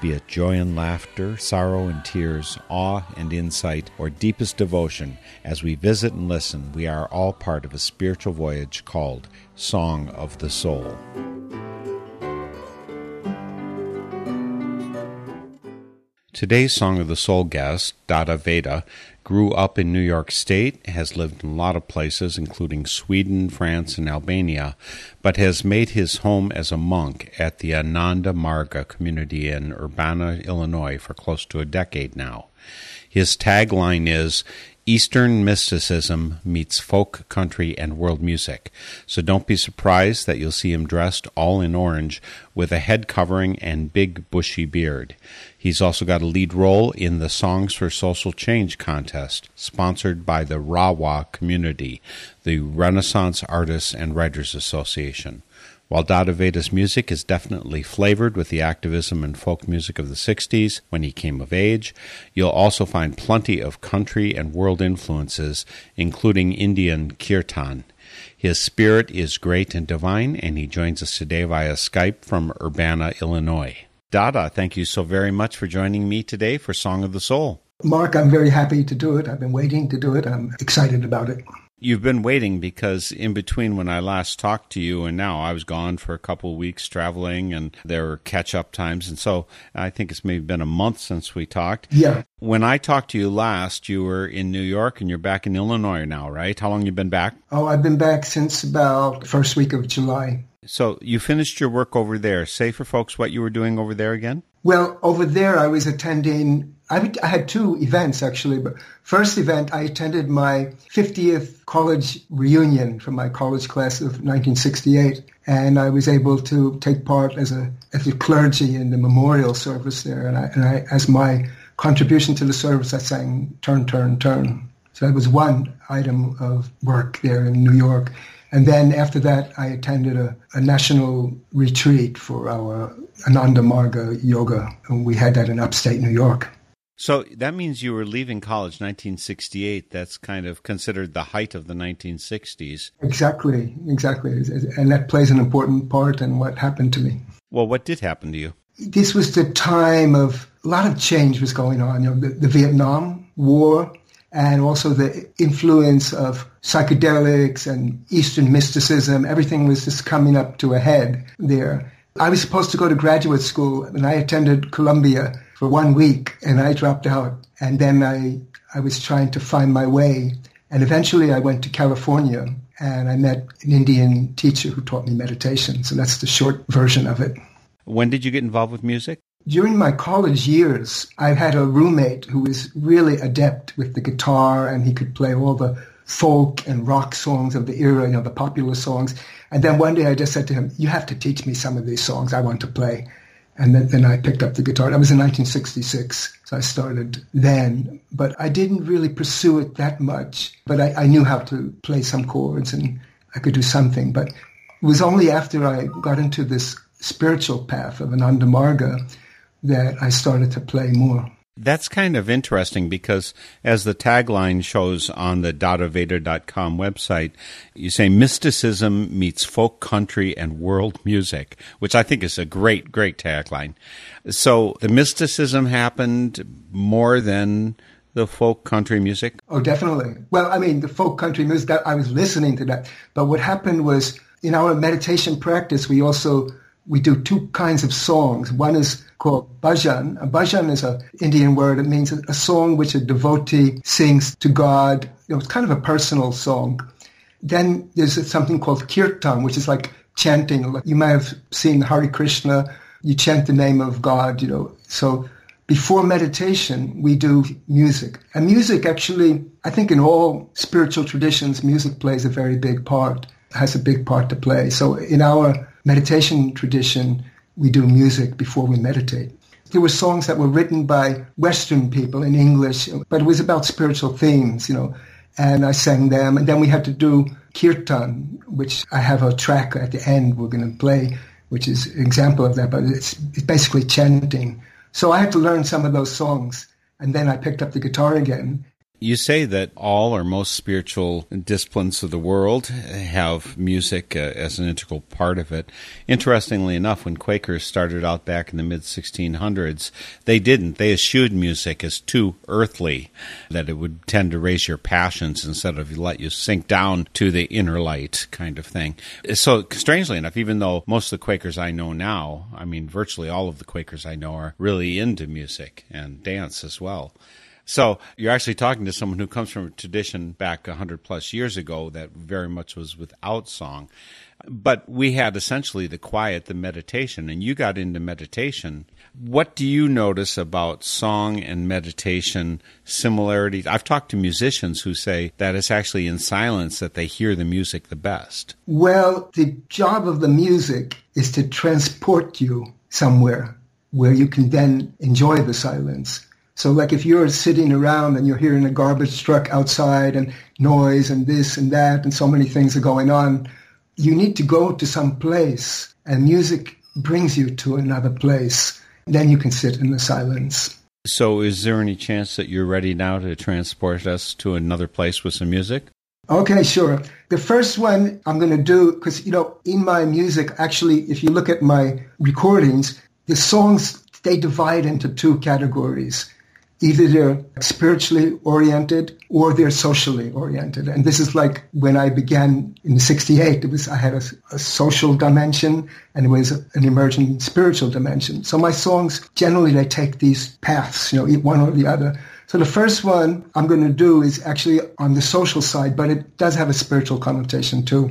Be it joy and laughter, sorrow and tears, awe and insight, or deepest devotion, as we visit and listen, we are all part of a spiritual voyage called Song of the Soul. Today's Song of the Soul guest, Dada Veda, grew up in New York State, has lived in a lot of places, including Sweden, France, and Albania, but has made his home as a monk at the Ananda Marga community in Urbana, Illinois, for close to a decade now. His tagline is Eastern mysticism meets folk country and world music. So don't be surprised that you'll see him dressed all in orange with a head covering and big bushy beard. He's also got a lead role in the Songs for Social Change contest, sponsored by the Rawa community, the Renaissance Artists and Writers Association. While Dada Veda's music is definitely flavored with the activism and folk music of the 60s when he came of age, you'll also find plenty of country and world influences, including Indian kirtan. His spirit is great and divine, and he joins us today via Skype from Urbana, Illinois. Dada, thank you so very much for joining me today for Song of the Soul. Mark, I'm very happy to do it. I've been waiting to do it. I'm excited about it. You've been waiting because in between when I last talked to you and now I was gone for a couple of weeks traveling and there were catch up times. And so I think it's maybe been a month since we talked. Yeah. When I talked to you last, you were in New York and you're back in Illinois now, right? How long you been back? Oh, I've been back since about first week of July. So you finished your work over there. Say for folks what you were doing over there again. Well, over there, I was attending, I, had two events actually, but first event, I attended my 50th college reunion from my college class of 1968. And I was able to take part as a, as a clergy in the memorial service there. And I, and I, as my contribution to the service, I sang Turn, Turn, Turn. So that was one item of work there in New York. And then after that, I attended a, a national retreat for our Ananda Marga yoga. And we had that in upstate New York. So that means you were leaving college 1968. That's kind of considered the height of the 1960s. Exactly, exactly. And that plays an important part in what happened to me. Well, what did happen to you? This was the time of a lot of change was going on. You know, the, the Vietnam War and also the influence of psychedelics and Eastern mysticism. Everything was just coming up to a head there. I was supposed to go to graduate school and I attended Columbia for one week and I dropped out. And then I, I was trying to find my way. And eventually I went to California and I met an Indian teacher who taught me meditation. So that's the short version of it. When did you get involved with music? During my college years, I had a roommate who was really adept with the guitar and he could play all the folk and rock songs of the era, you know, the popular songs. And then one day I just said to him, you have to teach me some of these songs I want to play. And then, then I picked up the guitar. That was in 1966. So I started then, but I didn't really pursue it that much. But I, I knew how to play some chords and I could do something. But it was only after I got into this spiritual path of Ananda Marga that I started to play more. That's kind of interesting because, as the tagline shows on the dadaveda.com website, you say mysticism meets folk country and world music, which I think is a great, great tagline. So the mysticism happened more than the folk country music? Oh, definitely. Well, I mean, the folk country music, that, I was listening to that. But what happened was in our meditation practice, we also we do two kinds of songs. One is called bhajan. A bhajan is an Indian word. It means a song which a devotee sings to God. You know, it's kind of a personal song. Then there's something called kirtan, which is like chanting. You might have seen Hare Krishna. You chant the name of God, you know. So before meditation, we do music. And music actually, I think in all spiritual traditions, music plays a very big part, has a big part to play. So in our meditation tradition, we do music before we meditate. There were songs that were written by Western people in English, but it was about spiritual themes, you know. and I sang them. And then we had to do kirtan, which I have a track at the end we're going to play, which is an example of that, but it's, it's basically chanting. So I had to learn some of those songs. And then I picked up the guitar again You say that all or most spiritual disciplines of the world have music uh, as an integral part of it. Interestingly enough, when Quakers started out back in the mid 1600s, they didn't. They eschewed music as too earthly, that it would tend to raise your passions instead of let you sink down to the inner light kind of thing. So, strangely enough, even though most of the Quakers I know now, I mean, virtually all of the Quakers I know are really into music and dance as well. So you're actually talking to someone who comes from a tradition back 100 plus years ago that very much was without song. But we had essentially the quiet, the meditation, and you got into meditation. What do you notice about song and meditation similarities? I've talked to musicians who say that it's actually in silence that they hear the music the best. Well, the job of the music is to transport you somewhere where you can then enjoy the silence. So like if you're sitting around and you're hearing a garbage truck outside and noise and this and that and so many things are going on, you need to go to some place and music brings you to another place. Then you can sit in the silence. So is there any chance that you're ready now to transport us to another place with some music? Okay, sure. The first one I'm going to do, because, you know, in my music, actually, if you look at my recordings, the songs, they divide into two categories. Either they're spiritually oriented or they're socially oriented. And this is like when I began in 68, it was, I had a, a social dimension and it was an emerging spiritual dimension. So my songs, generally, they take these paths, you know, one or the other. So the first one I'm going to do is actually on the social side, but it does have a spiritual connotation too.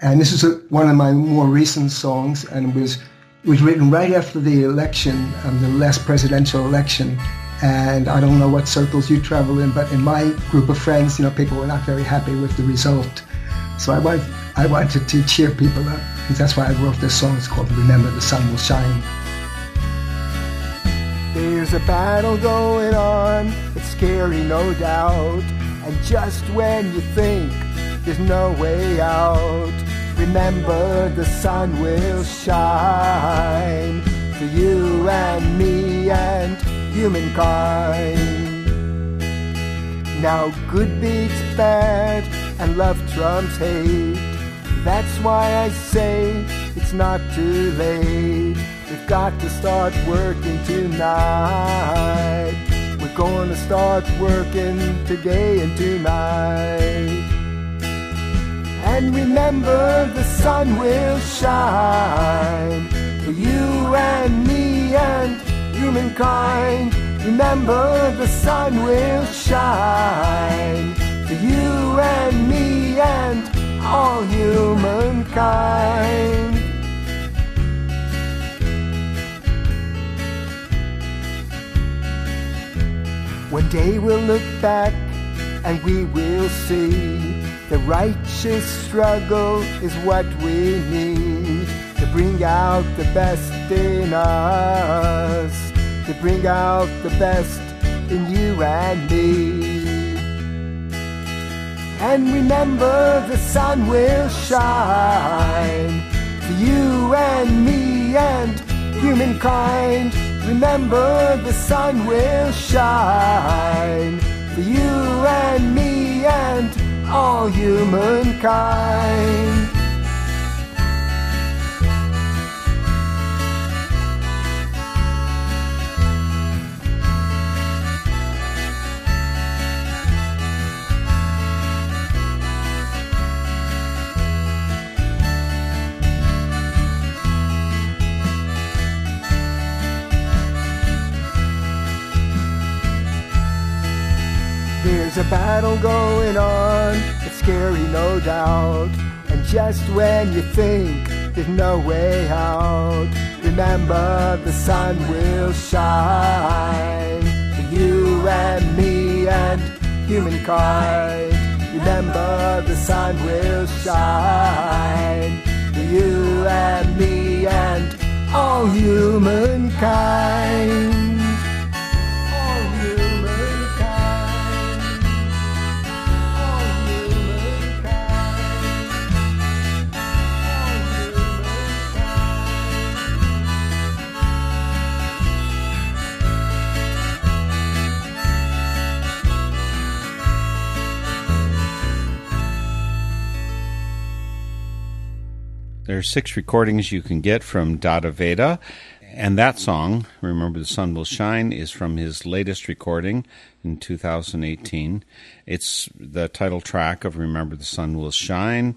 And this is a, one of my more recent songs, and it was it was written right after the election, um, the last presidential election. And I don't know what circles you travel in, but in my group of friends, you know, people were not very happy with the result. So I, want, I wanted to cheer people up. And that's why I wrote this song. It's called Remember the Sun Will Shine. There's a battle going on, it's scary, no doubt. And just when you think there's no way out, remember the sun will shine for you and me and humankind. Now good beats bad and love trumps hate. That's why I say it's not too late. We've got to start working tonight. We're gonna start working today and tonight. And remember the sun will shine for you and me and humankind. Remember the sun will shine for you and me and all humankind. One day we'll look back and we will see the righteous struggle is what we need to bring out the best in us, to bring out the best in you and me. And remember the sun will shine for you and me and humankind. Remember the sun will shine for you and me and all humankind. There's a battle going on, it's scary, no doubt. And just when you think there's no way out, remember the sun will shine for you and me and humankind. Remember the sun will shine for you and me and all humankind. There are six recordings you can get from Dada Veda, and that song, Remember the Sun Will Shine, is from his latest recording in 2018. It's the title track of Remember the Sun Will Shine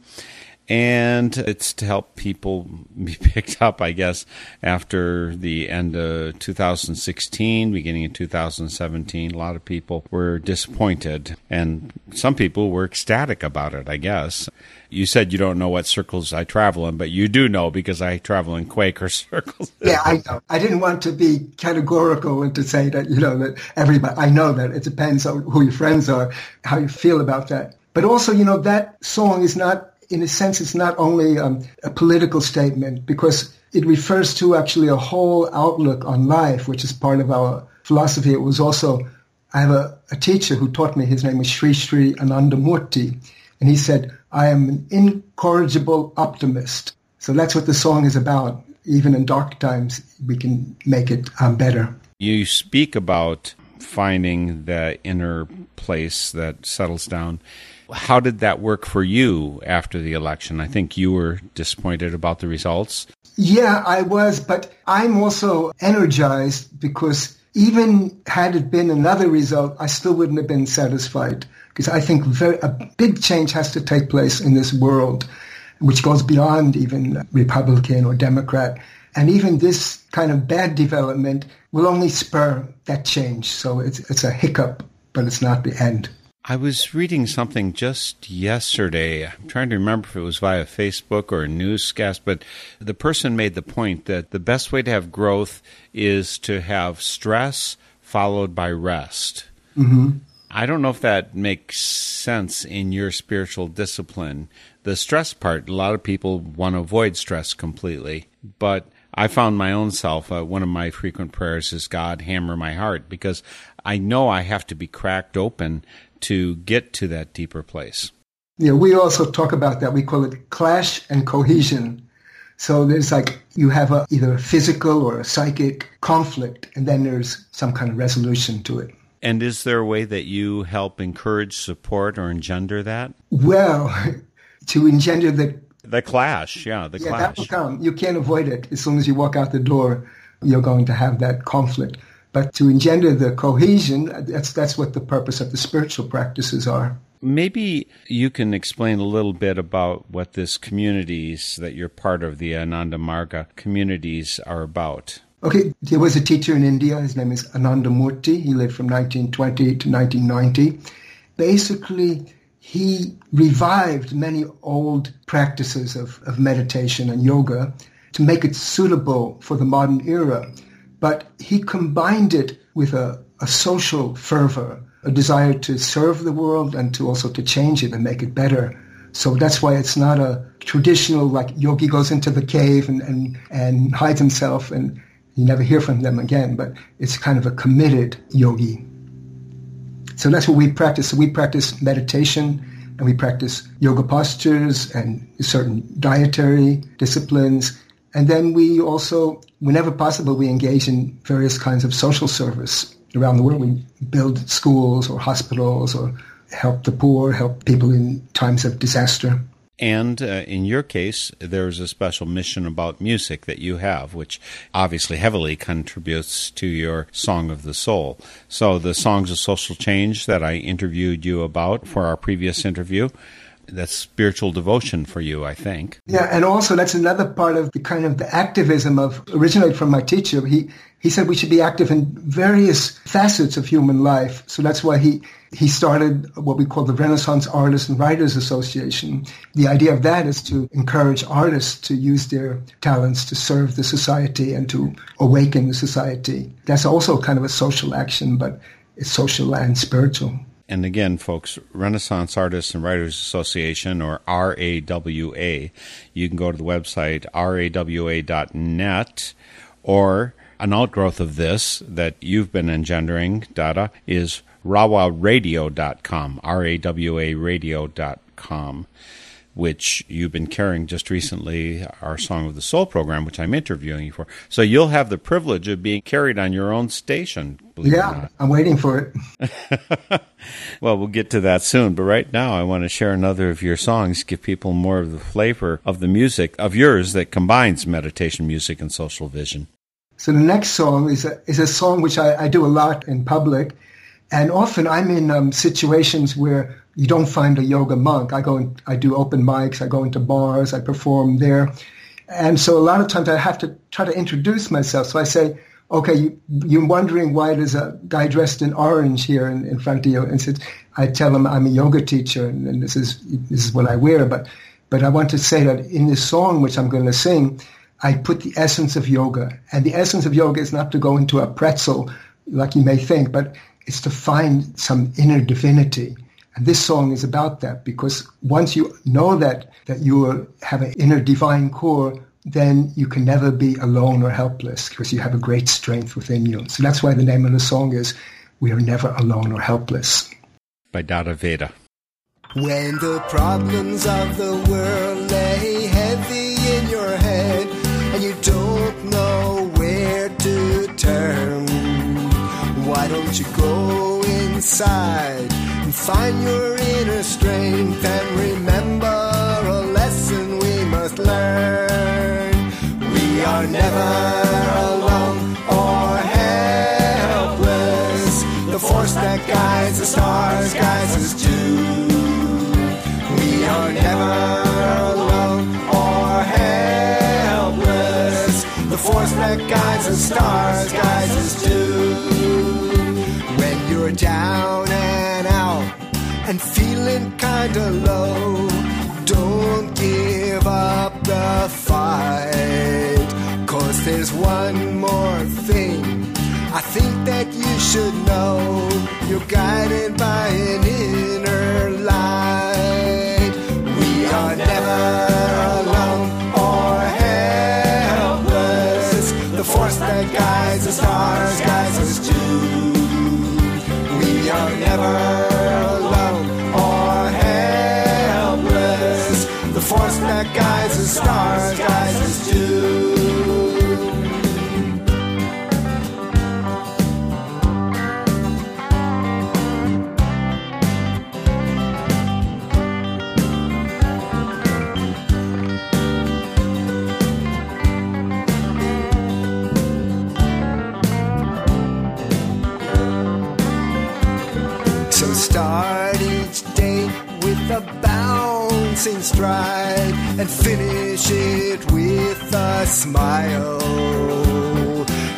and it's to help people be picked up, I guess, after the end of 2016, beginning of 2017. A lot of people were disappointed, and some people were ecstatic about it, I guess. You said you don't know what circles I travel in, but you do know because I travel in Quaker circles. Yeah, I know. I didn't want to be categorical and to say that, you know, that everybody, I know that it depends on who your friends are, how you feel about that. But also, you know, that song is not in a sense, it's not only um, a political statement because it refers to actually a whole outlook on life, which is part of our philosophy. It was also, I have a, a teacher who taught me, his name was Sri Sri Anandamurti, and he said, I am an incorrigible optimist. So that's what the song is about. Even in dark times, we can make it um, better. You speak about finding the inner place that settles down how did that work for you after the election? I think you were disappointed about the results. Yeah, I was, but I'm also energized because even had it been another result, I still wouldn't have been satisfied because I think very, a big change has to take place in this world, which goes beyond even Republican or Democrat. And even this kind of bad development will only spur that change. So it's, it's a hiccup, but it's not the end. I was reading something just yesterday. I'm trying to remember if it was via Facebook or a newscast, but the person made the point that the best way to have growth is to have stress followed by rest. Mm-hmm. I don't know if that makes sense in your spiritual discipline. The stress part, a lot of people want to avoid stress completely, but I found my own self, uh, one of my frequent prayers is God, hammer my heart, because I know I have to be cracked open to get to that deeper place. Yeah, we also talk about that. We call it clash and cohesion. So there's like you have a, either a physical or a psychic conflict, and then there's some kind of resolution to it. And is there a way that you help encourage, support, or engender that? Well, to engender the the clash, yeah, the yeah, clash. that will come. You can't avoid it. As soon as you walk out the door, you're going to have that conflict. But to engender the cohesion, that's, that's what the purpose of the spiritual practices are. Maybe you can explain a little bit about what this communities that you're part of, the Ananda Marga communities, are about. Okay, there was a teacher in India. His name is Anandamurti. He lived from 1920 to 1990. Basically, he revived many old practices of, of meditation and yoga to make it suitable for the modern era but he combined it with a, a social fervor, a desire to serve the world and to also to change it and make it better. So that's why it's not a traditional like yogi goes into the cave and, and, and hides himself and you never hear from them again, but it's kind of a committed yogi. So that's what we practice. So we practice meditation and we practice yoga postures and certain dietary disciplines. And then we also whenever possible, we engage in various kinds of social service around the world. We build schools or hospitals or help the poor, help people in times of disaster. And uh, in your case, there's a special mission about music that you have, which obviously heavily contributes to your Song of the Soul. So, the Songs of Social Change that I interviewed you about for our previous interview that's spiritual devotion for you, I think. Yeah, and also that's another part of the kind of the activism of originated from my teacher. He he said we should be active in various facets of human life. So that's why he he started what we call the Renaissance Artists and Writers Association. The idea of that is to encourage artists to use their talents to serve the society and to awaken the society. That's also kind of a social action, but it's social and spiritual. And again, folks, Renaissance Artists and Writers Association, or RAWA, you can go to the website rawa.net, or an outgrowth of this that you've been engendering, Dada, is rawaradio.com, R-A-W-A radio.com. which you've been carrying just recently, our Song of the Soul program, which I'm interviewing you for. So you'll have the privilege of being carried on your own station. Believe it or Yeah. I'm waiting for it. Well, we'll get to that soon. But right now, I want to share another of your songs, give people more of the flavor of the music of yours that combines meditation music and social vision. So the next song is a, is a song which I, I do a lot in public. And often I'm in um, situations where you don't find a yoga monk. I go and I do open mics. I go into bars. I perform there. And so a lot of times I have to try to introduce myself. So I say, okay, you, you're wondering why there's a guy dressed in orange here in, in front of you. And so I tell him I'm a yoga teacher and, and this is, this is what I wear. But, but I want to say that in this song, which I'm going to sing, I put the essence of yoga. And the essence of yoga is not to go into a pretzel like you may think, but it's to find some inner divinity. And this song is about that because once you know that, that you have an inner divine core, then you can never be alone or helpless because you have a great strength within you. So that's why the name of the song is We Are Never Alone or Helpless. By Dada Veda. When the problems of the world lay heavy in your head and you don't know where to turn, why don't you go inside find your inner strength and remember a lesson we must learn? We are never alone or helpless. The force that guides the stars guides us too. We are never alone or helpless. The force that guides the stars guides us too. When you're down and feeling kinda low, don't give up the fight. Cause there's one more thing I think that you should know. You're guided by an inner light. We are never alone or helpless. The force that guides the stars guides us too. We are never guides the stars day with a bouncing stride and finish it with a smile.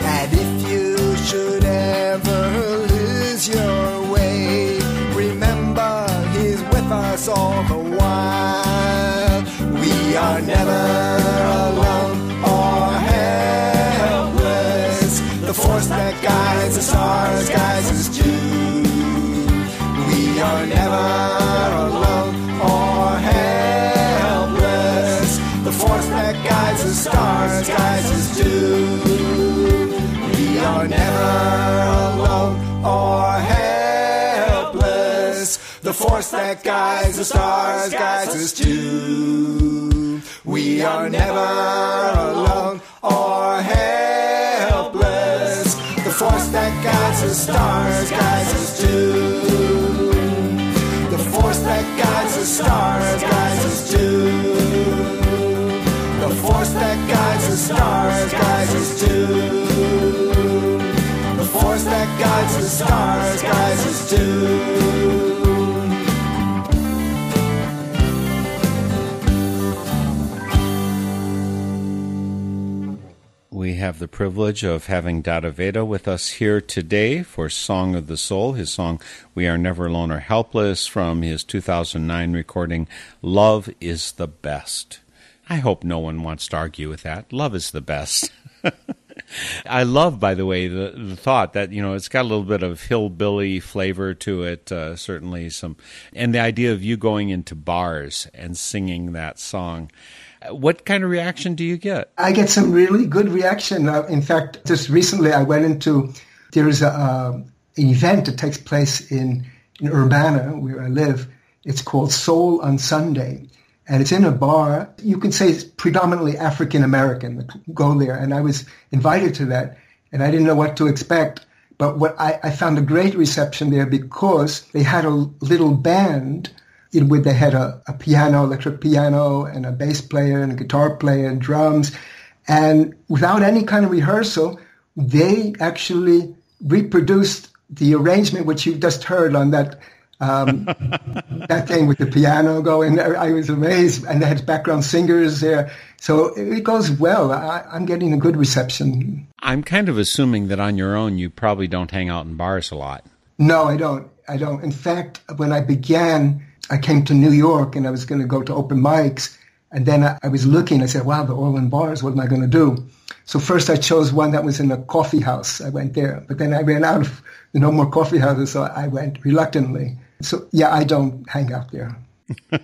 And if you should ever lose your way, remember he's with us all the while. We are never alone or helpless. The force that guides the stars guides us too. We are never stars guides us too. We are never alone or helpless. The force that guides the stars guides us too. We are never alone or helpless. The force that guides the stars guides us stars guides us too. The force that guides the stars guides us too. We have the privilege of having Dada Veda with us here today for Song of the Soul, his song We Are Never Alone or Helpless from his 2009 recording Love is the Best. I hope no one wants to argue with that. Love is the best. I love, by the way, the, the thought that you know it's got a little bit of hillbilly flavor to it. Uh, certainly some, and the idea of you going into bars and singing that song. What kind of reaction do you get? I get some really good reaction. Uh, in fact, just recently I went into there is a uh, an event that takes place in in Urbana where I live. It's called Soul on Sunday, and it's in a bar. You can say it's predominantly African American go there, and I was invited to that, and I didn't know what to expect. But what I, I found a great reception there because they had a little band in which they had a, a piano, electric piano, and a bass player, and a guitar player, and drums. And without any kind of rehearsal, they actually reproduced the arrangement which you just heard on that um, that thing with the piano going. I was amazed, and they had background singers there. So it goes well. I, I'm getting a good reception. I'm kind of assuming that on your own, you probably don't hang out in bars a lot. No, I don't. I don't. In fact, when I began, I came to New York and I was going to go to open mics. And then I, I was looking, I said, wow, the all in bars, what am I going to do? So first I chose one that was in a coffee house. I went there. But then I ran out of no more coffee houses, so I went reluctantly. So yeah, I don't hang out there.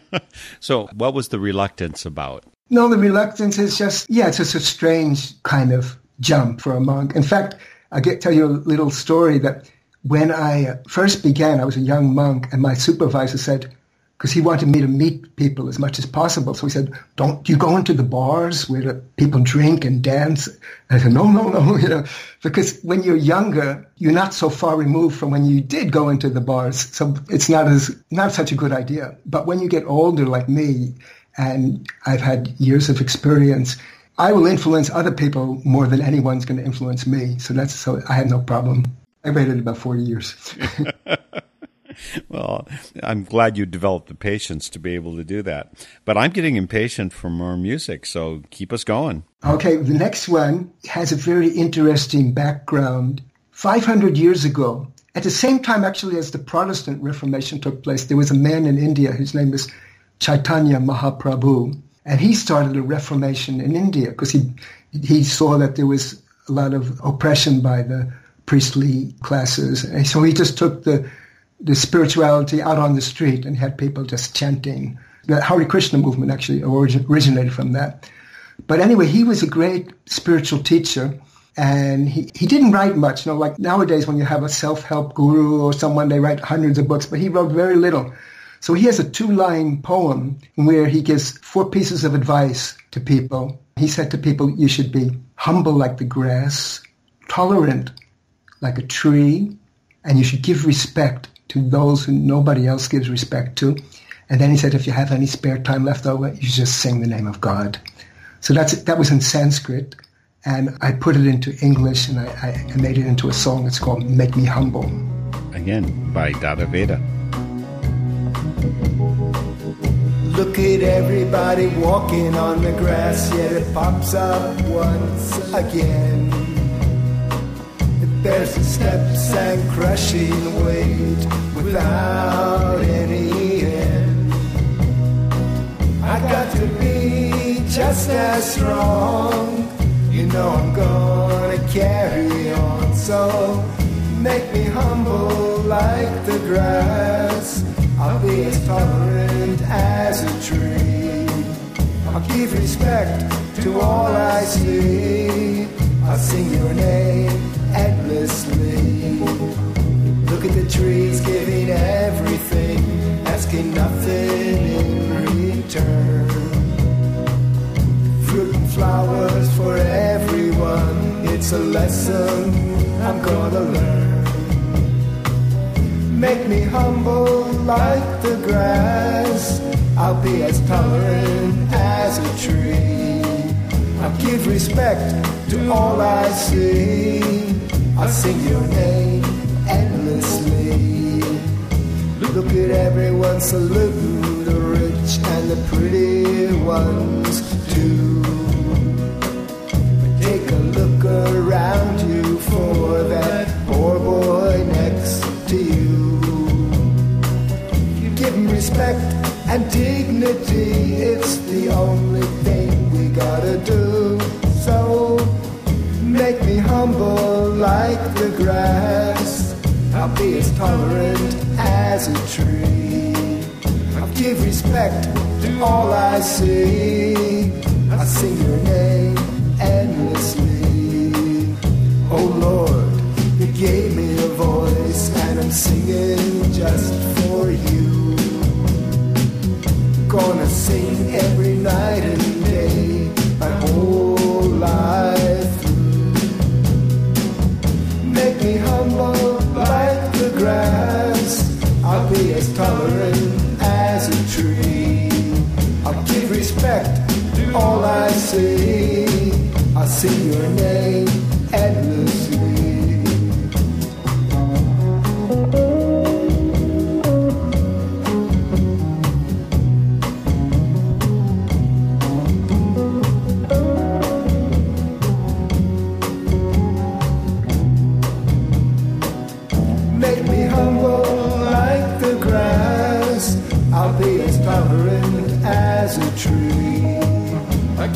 So, what was the reluctance about? No, the reluctance is just, yeah, it's just a strange kind of jump for a monk. In fact, I'll get, tell you a little story that when I uh, first began, I was a young monk, and my supervisor said, because he wanted me to meet people as much as possible. So he said, "Don't you go into the bars where people drink and dance?" I said, "No, no, no," you know, because when you're younger, you're not so far removed from when you did go into the bars, so it's not as not such a good idea. But when you get older, like me, and I've had years of experience. I will influence other people more than anyone's going to influence me. So that's so I had no problem. I waited about 40 years. Well, I'm glad you developed the patience to be able to do that. But I'm getting impatient for more music, so keep us going. Okay, the next one has a very interesting background. 500 years ago, at the same time actually as the Protestant Reformation took place, there was a man in India whose name was Chaitanya Mahaprabhu, and he started a reformation in India because he he saw that there was a lot of oppression by the priestly classes, and so he just took the the spirituality out on the street and had people just chanting. The Hare Krishna movement actually origin, originated from that. But anyway, he was a great spiritual teacher. And he, he didn't write much, you know, like nowadays when you have a self-help guru or someone, they write hundreds of books, but he wrote very little. So he has a two-line poem where he gives four pieces of advice to people. He said to people, you should be humble like the grass, tolerant like a tree, and you should give respect to those who nobody else gives respect to. And then he said, if you have any spare time left over, you just sing the name of God. So that's that was in Sanskrit, and I put it into English, and I, I, I made it into a song. It's called "Make Me Humble." Again, by Dada Veda. Look at everybody walking on the grass, yet it pops up once again. It bears the steps and crushing weight without any end. I got to be just as strong. You know I'm gonna carry on, so make me humble like the grass. I'll be as tolerant as a tree. I'll give respect to all I see. I'll sing your name endlessly. Look at the trees giving everything, asking nothing in return. Fruit and flowers for everyone. It's a lesson I'm gonna learn. Make me humble like the grass. I'll be as tolerant as a tree. I'll give respect to all I see. I'll sing your name endlessly. Look at everyone saluting the rich and the pretty ones too. Take a look around you for that poor boy next to. You give him respect and dignity. It's the only thing we gotta do. Like the grass. I'll be as tolerant as a tree. I'll give respect to all I see. I sing your name endlessly. Oh Lord, you gave me a voice and I'm singing just for you. gonna sing every night and day, my whole like the grass. I'll be as tolerant as a tree. I'll give respect to all I see. I see your name endlessly.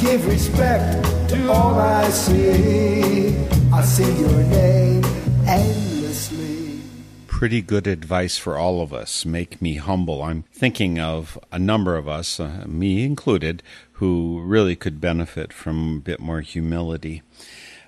Give respect to all I see. I sing your name endlessly. Pretty good advice for all of us. Make me humble. I'm thinking of a number of us, uh, me included, who really could benefit from a bit more humility.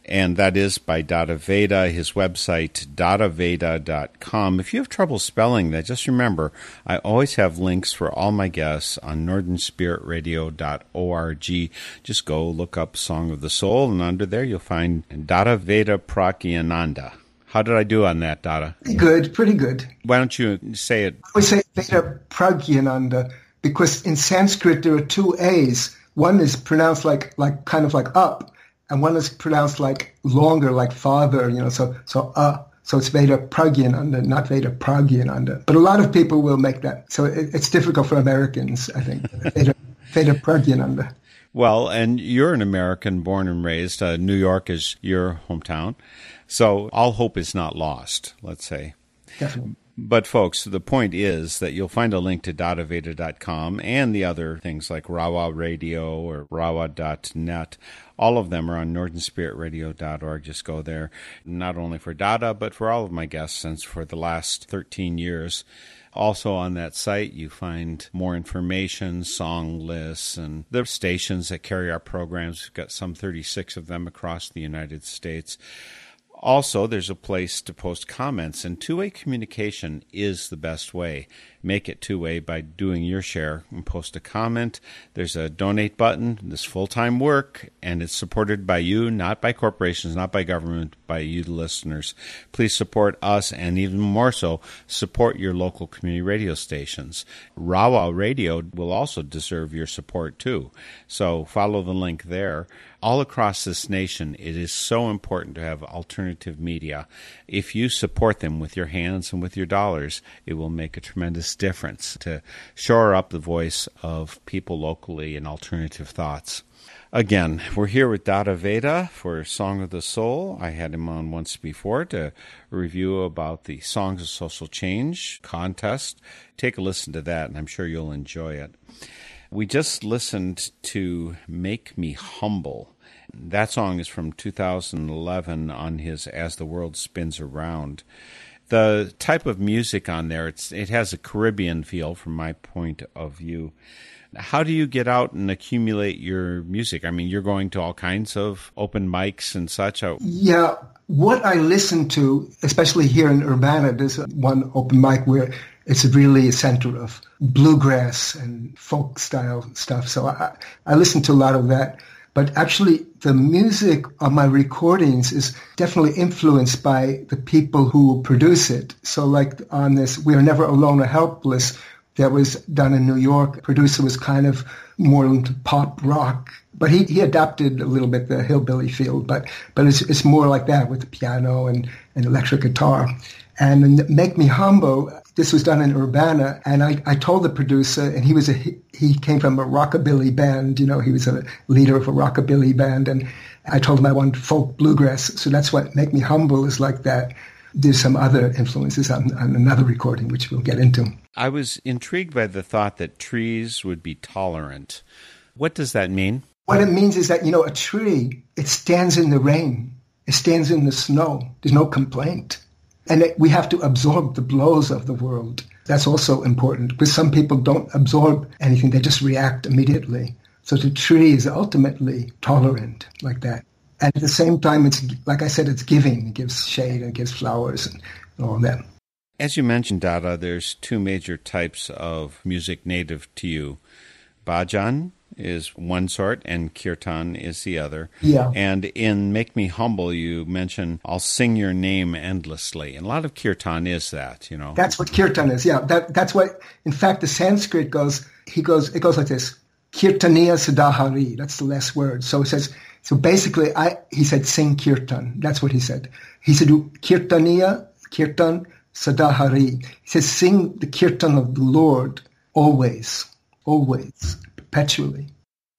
And that is by Dada Veda, his website, dadaveda.com. If you have trouble spelling that, just remember, I always have links for all my guests on northernspiritradio.org. Just go look up Song of the Soul, and under there you'll find Dada Veda Pragyananda. How did I do on that, Dada? Pretty Good, pretty good. Why don't you say it? We say Veda Pragyananda because in Sanskrit there are two A's. One is pronounced like like kind of like up, and one is pronounced like longer, like father. You know, so so uh. So it's Veda Pragyananda, not Veda Pragyananda. But a lot of people will make that. So it, it's difficult for Americans, I think. Veda, Veda Pragyananda. Well, and you're an American born and raised. Uh, New York is your hometown. So all hope is not lost, let's say. Definitely. But, folks, the point is that you'll find a link to Dadaveda.com and the other things like Rawa Radio or Rawa.net. All of them are on NorthernSpiritRadio.org. Just go there, not only for Dada, but for all of my guests since for the last 13 years. Also on that site, you find more information, song lists, and the stations that carry our programs. We've got some 36 of them across the United States. Also, there's a place to post comments, and two way communication is the best way. Make it two way by doing your share and post a comment. There's a donate button. This full time work, and it's supported by you, not by corporations, not by government, by you, the listeners. Please support us, and even more so, support your local community radio stations. Rawa Radio will also deserve your support too. So follow the link there all across this nation, it is so important to have alternative media. If you support them with your hands and with your dollars, it will make a tremendous difference to shore up the voice of people locally and alternative thoughts. Again, we're here with Dada Veda for Song of the Soul. I had him on once before to review about the Songs of Social Change contest. Take a listen to that, and I'm sure you'll enjoy it. We just listened to Make Me Humble. That song is from 2011 on his As the World Spins Around. The type of music on there, it's, it has a Caribbean feel from my point of view. How do you get out and accumulate your music? I mean, you're going to all kinds of open mics and such. Yeah, what I listen to, especially here in Urbana, there's one open mic where it's really a center of bluegrass and folk style stuff. So I, I listen to a lot of that. But actually, the music on my recordings is definitely influenced by the people who produce it. So like on this, We Are Never Alone or Helpless, that was done in New York. Producer was kind of more into pop rock, but he, he adapted a little bit the hillbilly field, but, but it's, it's more like that with the piano and, and electric guitar. And Make Me Humble, this was done in Urbana, and I, I told the producer, and he was a he, came from a rockabilly band, you know, he was a leader of a rockabilly band, and I told him I wanted folk bluegrass, so that's what Make Me Humble is like that. There's some other influences on, on another recording, which we'll get into. I was intrigued by the thought that trees would be tolerant. What does that mean? What it means is that, you know, a tree, it stands in the rain. It stands in the snow. There's no complaint. And we have to absorb the blows of the world. That's also important because some people don't absorb anything. They just react immediately. So the tree is ultimately tolerant like that. And at the same time, it's, like I said, it's giving. It gives shade and gives flowers and all that. As you mentioned, Dada, there's two major types of music native to you Bhajan is one sort and kirtan is the other. Yeah. And in Make Me Humble, you mention, I'll sing your name endlessly. And a lot of kirtan is that, you know. That's what kirtan is. Yeah, that, that's what. In fact, the Sanskrit goes. He goes. It goes like this: Kirtaniya Sadahari. That's the last word. So it says. So basically, I he said sing kirtan. That's what he said. He said Kirtaniya Kirtan Sadahari. He says sing the kirtan of the Lord always, always, perpetually.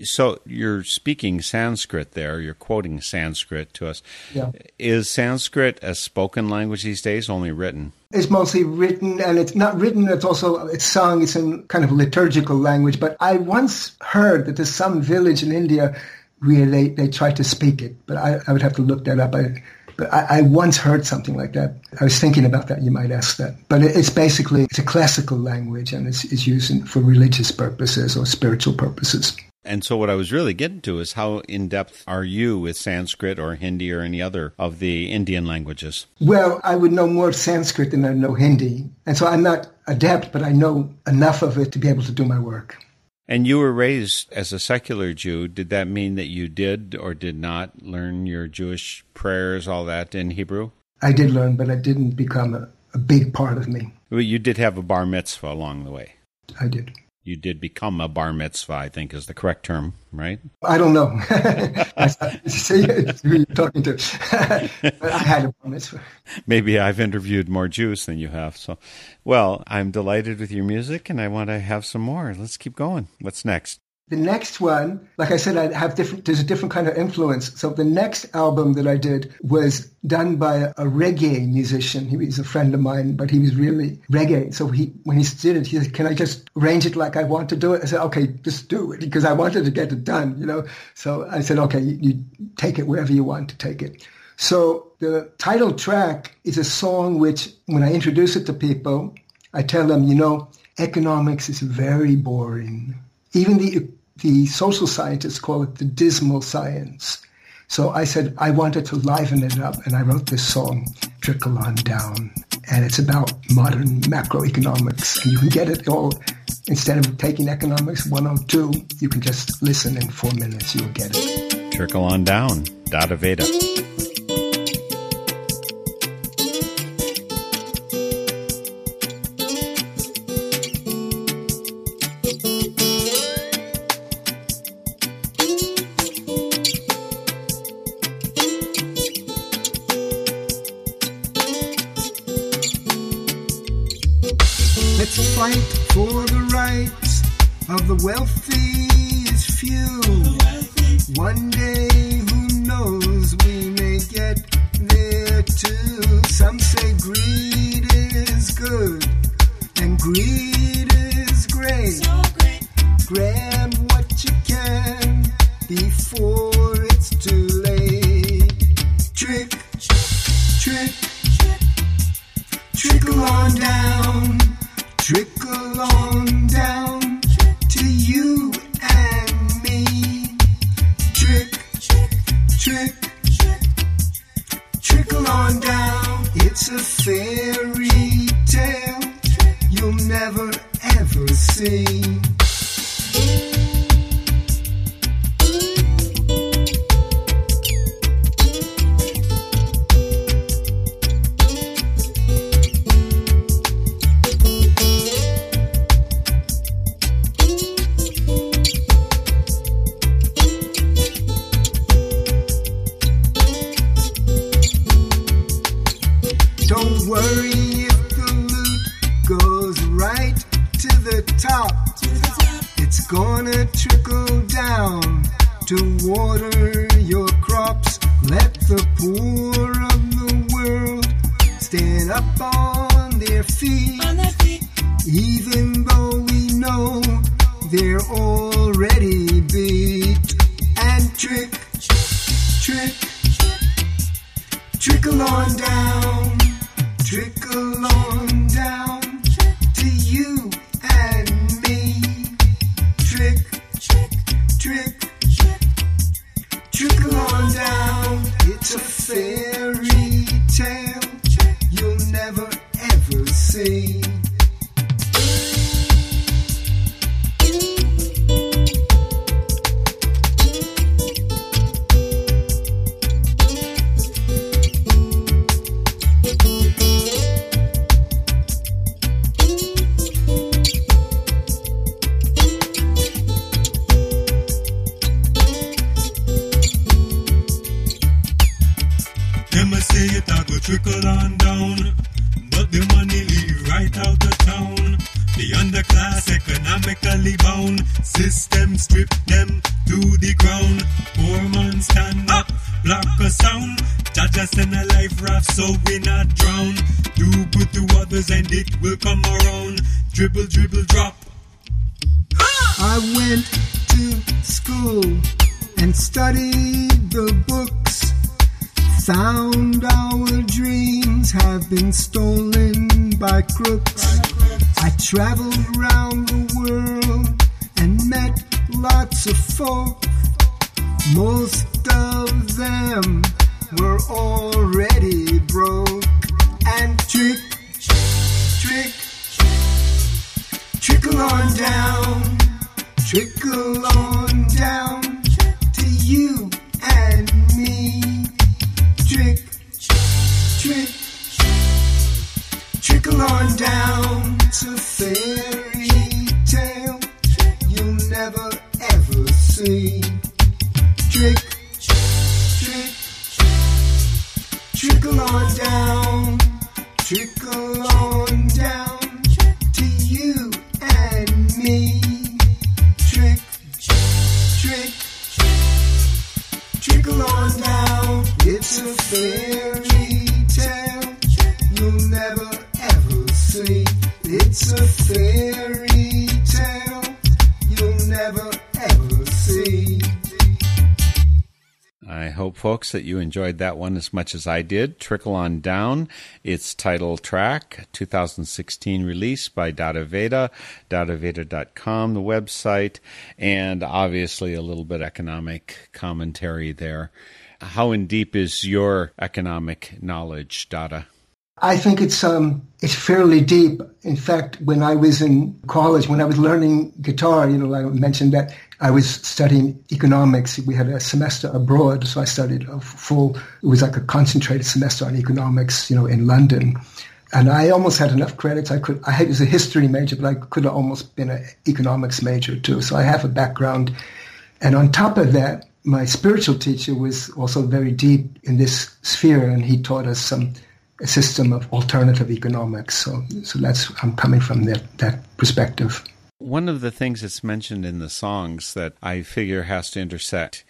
So you're speaking Sanskrit there, you're quoting Sanskrit to us. Yeah. Is Sanskrit a spoken language these days, only written? It's mostly written, and it's not written. It's also it's sung. It's in kind of liturgical language. But I once heard that there's some village in India where they, they try to speak it, but I, I would have to look that up. I, but I, I once heard something like that. I was thinking about that. You might ask that. But it, it's basically it's a classical language, and it's, it's used in, for religious purposes or spiritual purposes. And so, what I was really getting to is how in depth are you with Sanskrit or Hindi or any other of the Indian languages? Well, I would know more Sanskrit than I know Hindi, and so I'm not adept, but I know enough of it to be able to do my work. And you were raised as a secular Jew. Did that mean that you did or did not learn your Jewish prayers, all that in Hebrew? I did learn, but it didn't become a, a big part of me. Well, you did have a bar mitzvah along the way. I did. You did become a bar mitzvah, I think is the correct term, right? I don't know. Who you're talking to. I had a bar mitzvah. Maybe I've interviewed more Jews than you have. So, well, I'm delighted with your music and I want to have some more. Let's keep going. What's next? The next one, like I said, I have different. There's a different kind of influence. So the next album that I did was done by a, reggae musician. He was a friend of mine, but he was really reggae. So he, when he did it, he said, "Can I just arrange it like I want to do it?" I said, "Okay, just do it," because I wanted to get it done. You know. So I said, "Okay, you, you take it wherever you want to take it." So the title track is a song which, when I introduce it to people, I tell them, you know, economics is very boring. Even the the social scientists call it the dismal science. So I said I wanted to liven it up, and I wrote this song, "Trickle On Down," and it's about modern macroeconomics. And you can get it all instead of taking economics 102. You can just listen in four minutes. You'll get it. Trickle on down. Dada Veda. Of stand up on their feet. Even though we know they're already beat. And trick, trick, trickle on down, already broke. And trick, trick, trickle on down, trickle on folks, that you enjoyed that one as much as I did. Trickle on Down, its title track, 2016 release by Dada Veda, dadaveda.com, the website, and obviously a little bit economic commentary there. How in deep is your economic knowledge, Dada? I think it's um it's fairly deep. In fact, when I was in college, when I was learning guitar, you know, I mentioned that I was studying economics. We had a semester abroad, so I studied a full. It was like a concentrated semester on economics, you know, in London. And I almost had enough credits. I could. I was a history major, but I could have almost been an economics major too. So I have a background. And on top of that, my spiritual teacher was also very deep in this sphere, and he taught us some a system of alternative economics. So, so that's I'm coming from that that perspective. One of the things that's mentioned in the songs that I figure has to intersect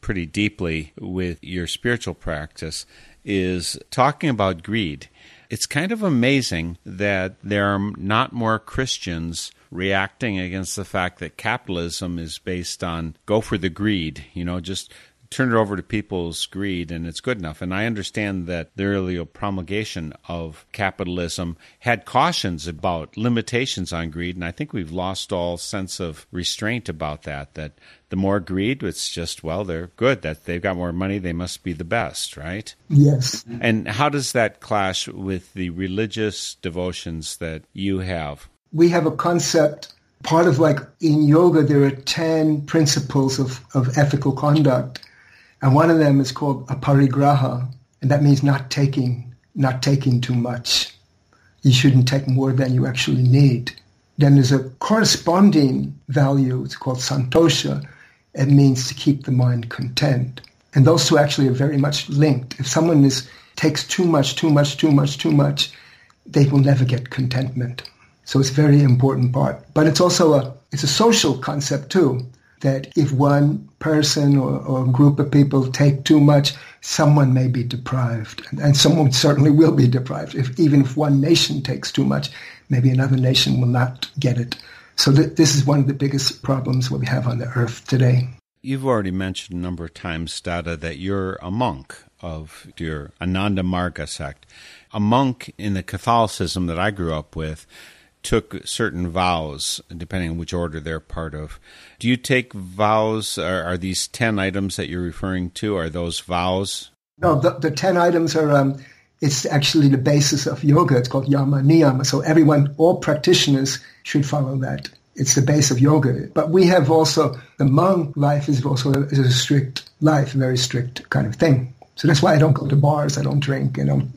pretty deeply with your spiritual practice is talking about greed. It's kind of amazing that there are not more Christians reacting against the fact that capitalism is based on go for the greed, you know, just turn it over to people's greed and it's good enough. And I understand that the early promulgation of capitalism had cautions about limitations on greed, and I think we've lost all sense of restraint about that. That the more greed, it's just, well, they're good, that they've got more money, they must be the best, right? Yes. And how does that clash with the religious devotions that you have? We have a concept, part of like in yoga, there are 10 principles of, of ethical conduct. And one of them is called aparigraha, and that means not taking, not taking too much. You shouldn't take more than you actually need. Then there's a corresponding value, it's called santosha. It means to keep the mind content. And those two actually are very much linked. If someone is takes too much, too much, too much, too much, they will never get contentment. So it's a very important part. But it's also a it's a social concept too that if one person or, or, group of people take too much, someone may be deprived. And someone certainly will be deprived. If, even if one nation takes too much, maybe another nation will not get it. So th- this is one of the biggest problems we have on the earth today. You've already mentioned a number of times, Dada, that you're a monk of your Ananda Marga sect. A monk in the Catholicism that I grew up with took certain vows, depending on which order they're part of. Do you take vows? Are, these 10 items that you're referring to? Are those vows? No, the, the 10 items are, um, it's actually the basis of yoga. It's called Yama Niyama. So everyone, all practitioners should follow that. It's the base of yoga. But we have also, the monk life is also a, is a strict life, a very strict kind of thing. So that's why I don't go to bars, I don't drink, I don't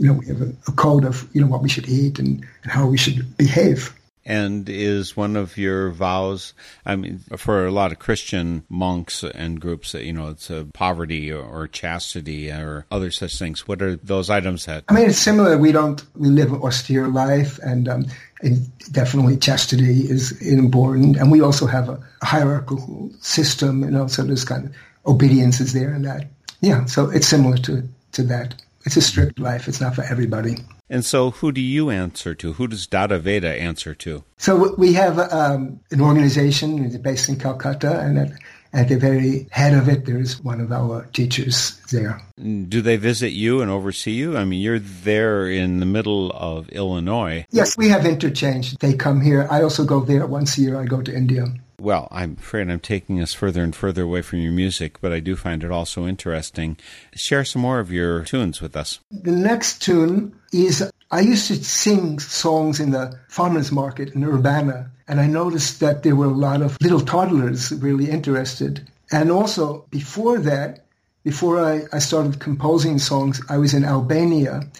you know, we have a, a, code of, you know, what we should eat and, and how we should behave. And is one of your vows, I mean, for a lot of Christian monks and groups, you know, it's poverty or, or chastity or other such things. What are those items that? I mean, it's similar. We don't, we live an austere life and, um, and definitely chastity is important. And we also have a, hierarchical system, you know, so there's kind of obedience is there and that. Yeah, so it's similar to, to that. It's a strict life. It's not for everybody. And so, who do you answer to? Who does Dada Veda answer to? So we have um, an organization based in Calcutta, and at, at the very head of it, there's one of our teachers there. Do they visit you and oversee you? I mean, you're there in the middle of Illinois. Yes, we have interchange. They come here. I also go there once a year. I go to India. Well, I'm afraid I'm taking us further and further away from your music, but I do find it also interesting. Share some more of your tunes with us. The next tune is I used to sing songs in the farmers market in Urbana, and I noticed that there were a lot of little toddlers really interested. And also, before that, before I, I started composing songs, I was in Albania,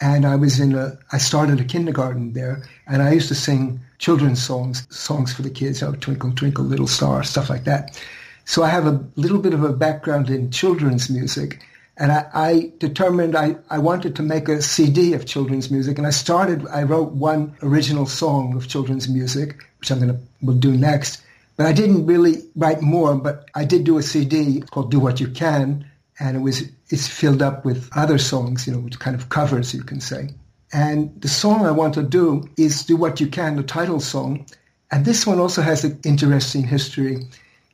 and I was in a, I started a kindergarten there, and I used to sing children's songs, songs for the kids, oh, Twinkle, Twinkle, Little Star, stuff like that. So I have a little bit of a background in children's music. And I, I determined I, I wanted to make a CD of children's music. And I started, I wrote one original song of children's music, which I'm going to, will do next. But I didn't really write more, but I did do a CD called Do What You Can. And it was, it's filled up with other songs, you know, kind of covers, you can say. And the song I want to do is Do What You Can, the title song. And this one also has an interesting history.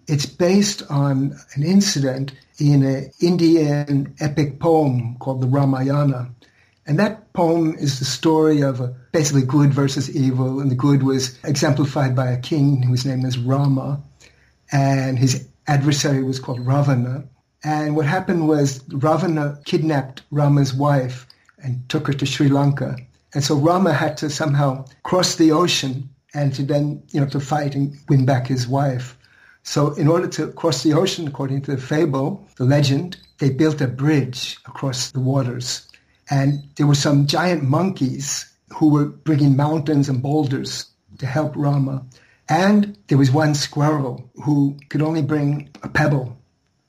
It's based on an incident in an Indian epic poem called the Ramayana. And that poem is the story of basically good versus evil. And the good was exemplified by a king whose name is Rama. And his adversary was called Ravana. And what happened was Ravana kidnapped Rama's wife and took her to Sri Lanka. And so Rama had to somehow cross the ocean and to then, you know, to fight and win back his wife. So in order to cross the ocean, according to the fable, the legend, they built a bridge across the waters. And there were some giant monkeys who were bringing mountains and boulders to help Rama. And there was one squirrel who could only bring a pebble.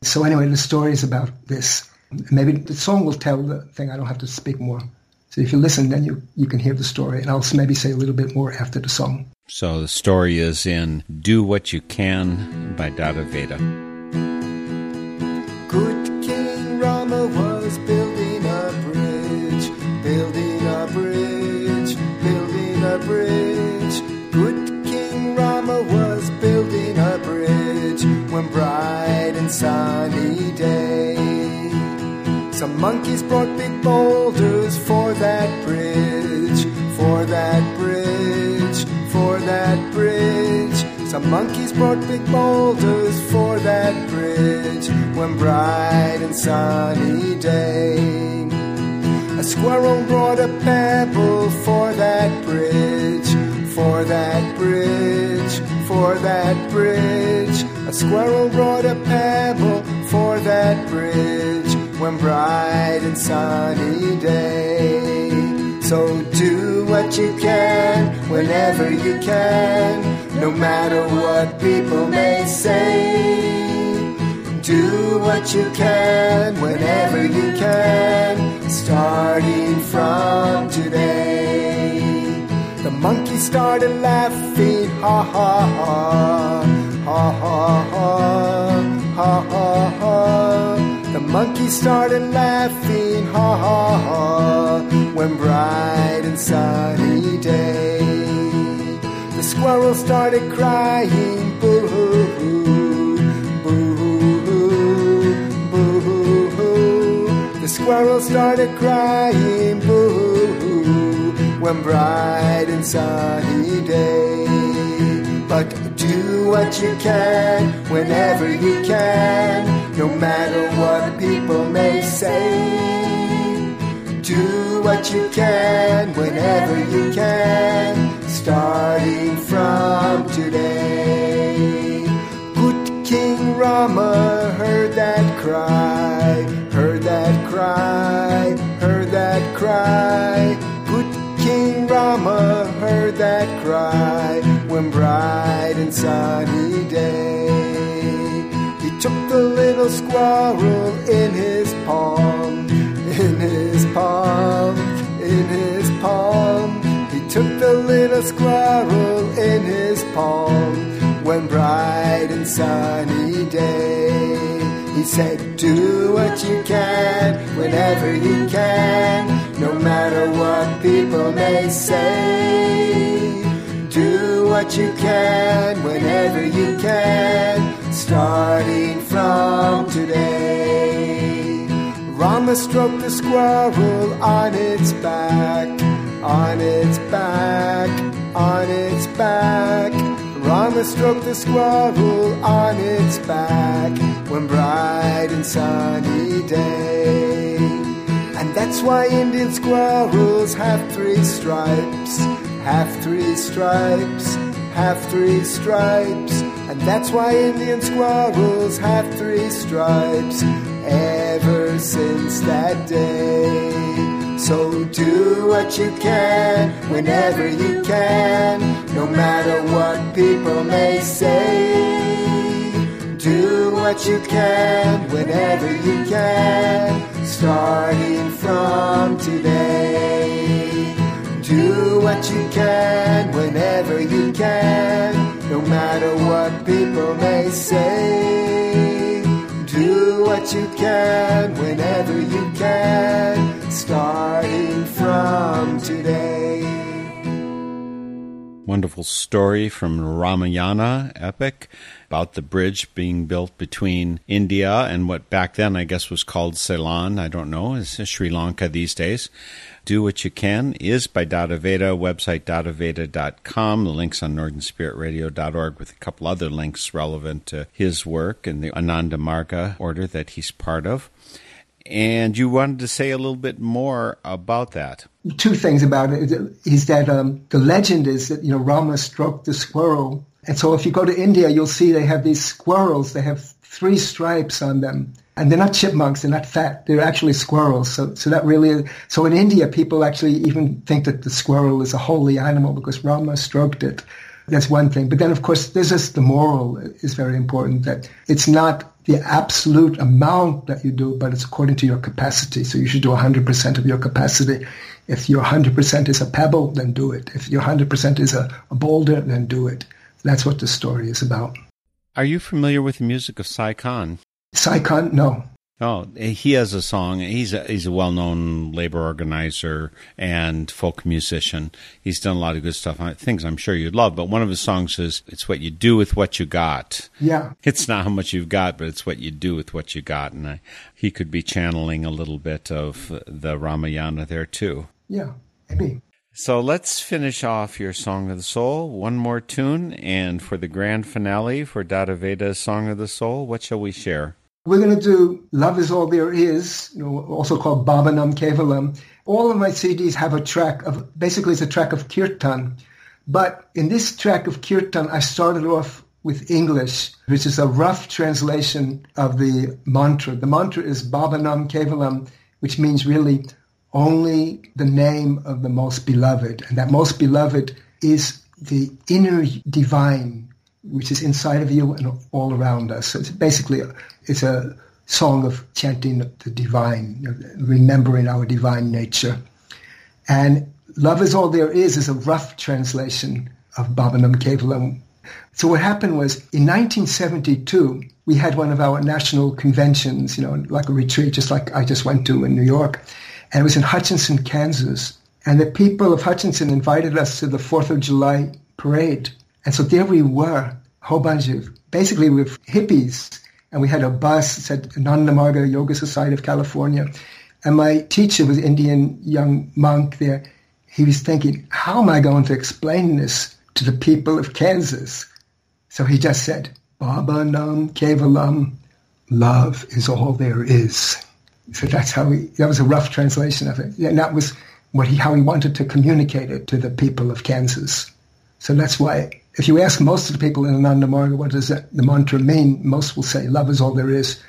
So anyway, the story is about this. Maybe the song will tell the thing. I don't have to speak more. So if you listen, then you, you can hear the story. And I'll maybe say a little bit more after the song. So the story is in Do What You Can by Dada Veda. Some monkeys brought big boulders for that bridge, for that bridge, for that bridge. Some monkeys brought big boulders for that bridge one bright and sunny day. A squirrel brought a pebble for that bridge, for that bridge, for that bridge. A squirrel brought a pebble for that bridge one bright and sunny day. So do what you can whenever you can, no matter what people may say. Do what you can whenever you can, starting from today. The monkey started laughing, ha ha, ha ha ha, ha ha ha. Monkey started laughing, ha ha ha, when bright and sunny day. The squirrel started crying, boo hoo hoo, boo hoo hoo, boo hoo hoo. The squirrel started crying, boo hoo hoo, when bright and sunny day. But do what you can whenever you can, no matter what people may say. Do what you can whenever you can, starting from today. Good King Rama heard that cry, heard that cry, heard that cry. That cry, and sunny day. He took the little squirrel in his palm, in his palm, in his palm. He took the little squirrel in his palm one bright and sunny day. He said, Do what you can whenever you can, no matter what people may say. Do what you can whenever you can, starting from today. Rama stroked the squirrel on its back, on its back, on its back. Rama stroked the squirrel on its back one bright and sunny day. And that's why Indian squirrels have three stripes, have three stripes, have three stripes. And that's why Indian squirrels have three stripes ever since that day. So do what you can whenever you can, no matter what people may say. Do what you can whenever you can, starting from today. Do what you can whenever you can, no matter what people may say. Do what you can whenever you can, starting from today. Wonderful story from Ramayana epic about the bridge being built between India and what back then I guess was called Ceylon. I don't know, is Sri Lanka these days. Do What You Can is by Dada Veda, website dadaveda.com. The links on northernspiritradio.org with a couple other links relevant to his work and the Ananda Marga order that he's part of. And you wanted to say a little bit more about that. two things about it is that um, the legend is that you know Rama stroked the squirrel, and so if you go to India, you'll see they have these squirrels. They have three stripes on them, and they're not chipmunks. They're not fat. They're actually squirrels. So, so that really, so in India, people actually even think that the squirrel is a holy animal because Rama stroked it. That's one thing. But then, of course, there's just the moral is very important that it's not the absolute amount that you do, but it's according to your capacity. So you should do 100% of your capacity. If your 100% is a pebble, then do it. If your 100% is a, a boulder, then do it. That's what the story is about. Are you familiar with the music of Si Kahn? Si Kahn, no. Oh, he has a song. He's a, he's a well-known labor organizer and folk musician. He's done a lot of good stuff, uh, things I'm sure you'd love. But one of his songs is "It's what you do with what you got." Yeah. It's not how much you've got, but it's what you do with what you got. And I, he could be channeling a little bit of the Ramayana there too. Yeah. Maybe. So let's finish off your Song of the Soul. One more tune, and for the grand finale for Dada Veda's Song of the Soul, what shall we share? We're going to do Love is All There Is, also called Baba Nam Kevalam. All of my CDs have a track of, basically it's a track of kirtan. But in this track of kirtan, I started off with English, which is a rough translation of the mantra. The mantra is Baba Nam Kevalam, which means really only the name of the most beloved. And that most beloved is the inner divine, which is inside of you and all around us. So it's basically it's a song of chanting the divine, remembering our divine nature. And Love is All There Is is a rough translation of Baba Nam Kevalam. So what happened was in 1972, we had one of our national conventions, you know, like a retreat, just like I just went to in New York. And it was in Hutchinson, Kansas. And the people of Hutchinson invited us to the 4th of July parade. And so there we were, a whole bunch of, basically with hippies. And we had a bus that said Ananda Marga Yoga Society of California. And my teacher was an Indian young monk there. He was thinking, how am I going to explain this to the people of Kansas? So he just said, Baba Nam Kevalam, love is all there is. So that's how he, that was a rough translation of it. And that was what he, how he wanted to communicate it to the people of Kansas. So that's why, if you ask most of the people in Ananda Marga what does that, the mantra mean, most will say love is all there is.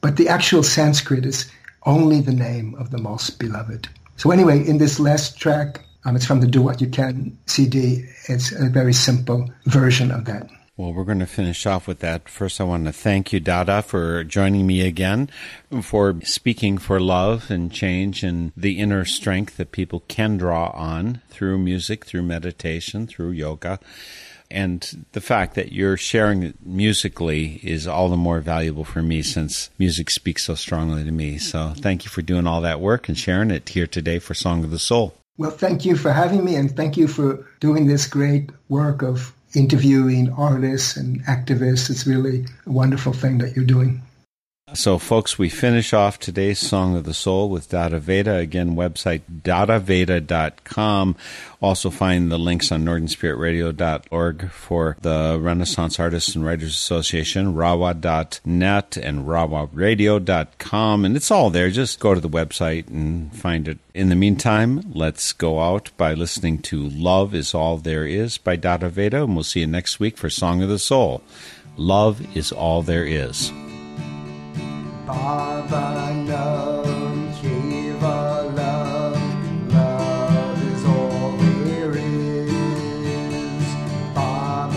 But the actual Sanskrit is only the name of the most beloved. So anyway, in this last track, um, it's from the Do What You Can CD. It's a very simple version of that. Well, we're going to finish off with that. First, I want to thank you, Dada, for joining me again, for speaking for love and change and the inner strength that people can draw on through music, through meditation, through yoga. And the fact that you're sharing it musically is all the more valuable for me since music speaks so strongly to me. So thank you for doing all that work and sharing it here today for Song of the Soul. Well, thank you for having me, and thank you for doing this great work of interviewing artists and activists. It's really a wonderful thing that you're doing. So, folks, we finish off today's Song of the Soul with Dada Veda. Again, website dadaveda.com. Also, find the links on northernspiritradio.org for the Renaissance Artists and Writers Association, rawa.net and rawaradio.com. And it's all there. Just go to the website and find it. In the meantime, let's go out by listening to Love is All There Is by Dada Veda. And we'll see you next week for Song of the Soul. Love is all there is. Baba Nam Kevalam, love love is all there is. Love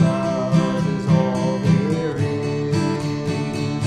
love is all there is.